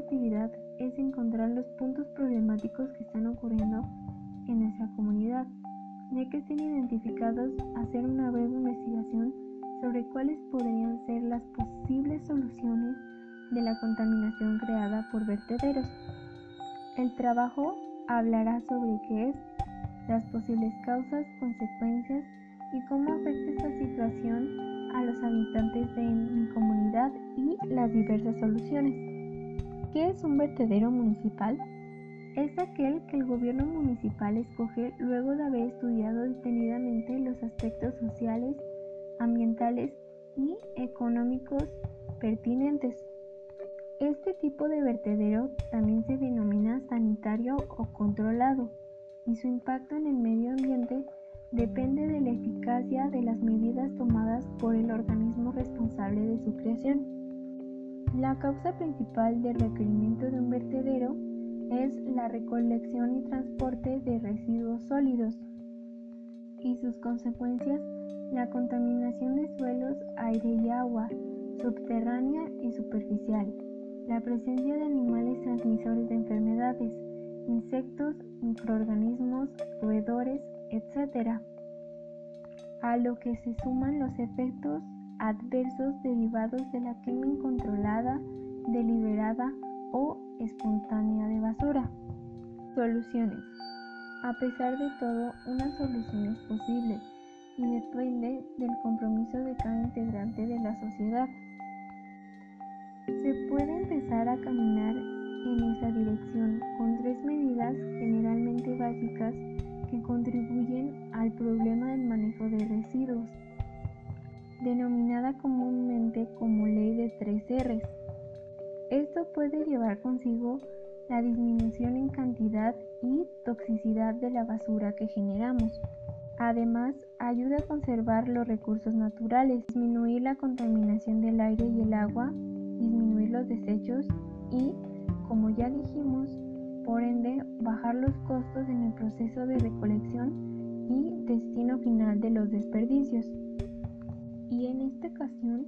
actividad es encontrar los puntos problemáticos que están ocurriendo en nuestra comunidad, ya que estén identificados, hacer una breve investigación sobre cuáles podrían ser las posibles soluciones de la contaminación creada por vertederos. El trabajo hablará sobre qué es, las posibles causas, consecuencias y cómo afecta esta situación a los habitantes de mi comunidad y las diversas soluciones. ¿Qué es un vertedero municipal? Es aquel que el gobierno municipal escoge luego de haber estudiado detenidamente los aspectos sociales, ambientales y económicos pertinentes. Este tipo de vertedero también se denomina sanitario o controlado y su impacto en el medio ambiente depende de la eficacia de las medidas tomadas por el organismo responsable de su creación. La causa principal del requerimiento de un vertedero es la recolección y transporte de residuos sólidos y sus consecuencias la contaminación de suelos, aire y agua, subterránea y superficial, la presencia de animales transmisores de enfermedades, insectos, microorganismos, roedores, etc. A lo que se suman los efectos adversos derivados de la quema incontrolada, deliberada o espontánea de basura. Soluciones. A pesar de todo, una solución es posible y depende del compromiso de cada integrante de la sociedad. Se puede empezar a caminar en esa dirección con tres medidas generalmente básicas que contribuyen al problema del manejo de residuos, denominada comúnmente como ley de tres R's. Esto puede llevar consigo la disminución en cantidad y toxicidad de la basura que generamos. Además, ayuda a conservar los recursos naturales, disminuir la contaminación del aire y el agua, disminuir los desechos y, como ya dijimos, por ende, bajar los costos en el proceso de recolección y destino final de los desperdicios. Y en esta ocasión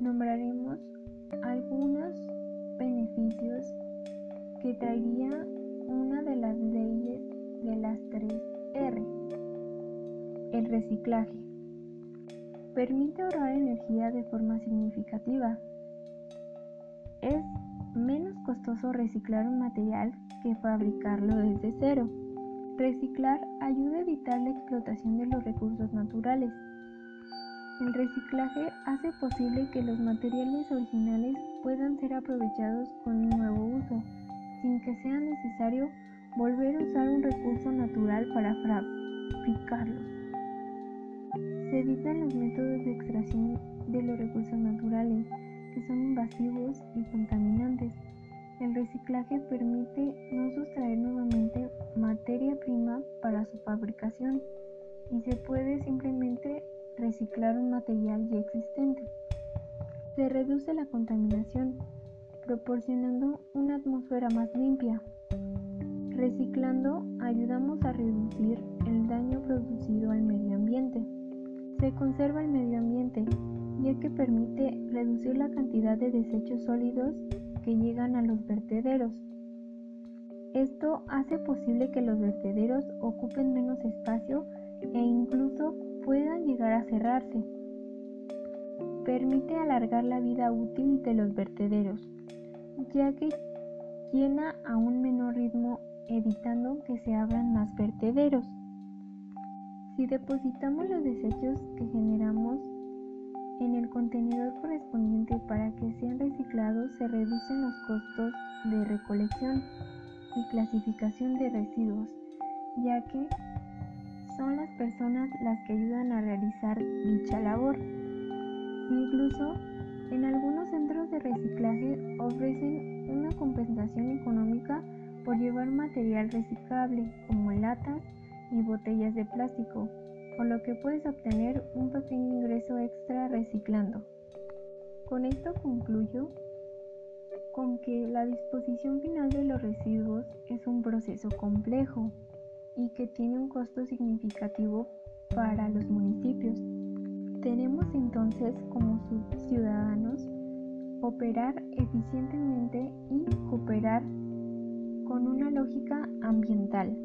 nombraremos algunos beneficios que traería una de las leyes de las tres R. El reciclaje. Permite ahorrar energía de forma significativa. Es menos costoso reciclar un material que fabricarlo desde cero. Reciclar ayuda a evitar la explotación de los recursos naturales. El reciclaje hace posible que los materiales originales puedan ser aprovechados con un nuevo uso, sin que sea necesario volver a usar un recurso natural para fabricarlos. Se evitan los métodos de extracción de los recursos naturales, que son invasivos y contaminantes. El reciclaje permite no sustraer nuevamente materia prima para su fabricación y se puede simplemente reciclar un material ya existente. Se reduce la contaminación, proporcionando una atmósfera más limpia. Reciclando ayudamos a reducir el daño producido al medio ambiente. Se conserva el medio ambiente ya que permite reducir la cantidad de desechos sólidos que llegan a los vertederos. Esto hace posible que los vertederos ocupen menos espacio e incluso puedan llegar a cerrarse. Permite alargar la vida útil de los vertederos, ya que llena a un menor ritmo evitando que se abran más vertederos. Si depositamos los desechos que generamos en el contenedor correspondiente para que sean reciclados se reducen los costos de recolección y clasificación de residuos, ya que son las personas las que ayudan a realizar dicha labor. Incluso en algunos centros de reciclaje ofrecen una compensación económica por llevar material reciclable como latas y botellas de plástico por lo que puedes obtener un pequeño ingreso extra reciclando. Con esto concluyo con que la disposición final de los residuos es un proceso complejo y que tiene un costo significativo para los municipios. Tenemos entonces como ciudadanos operar eficientemente y cooperar con una lógica ambiental.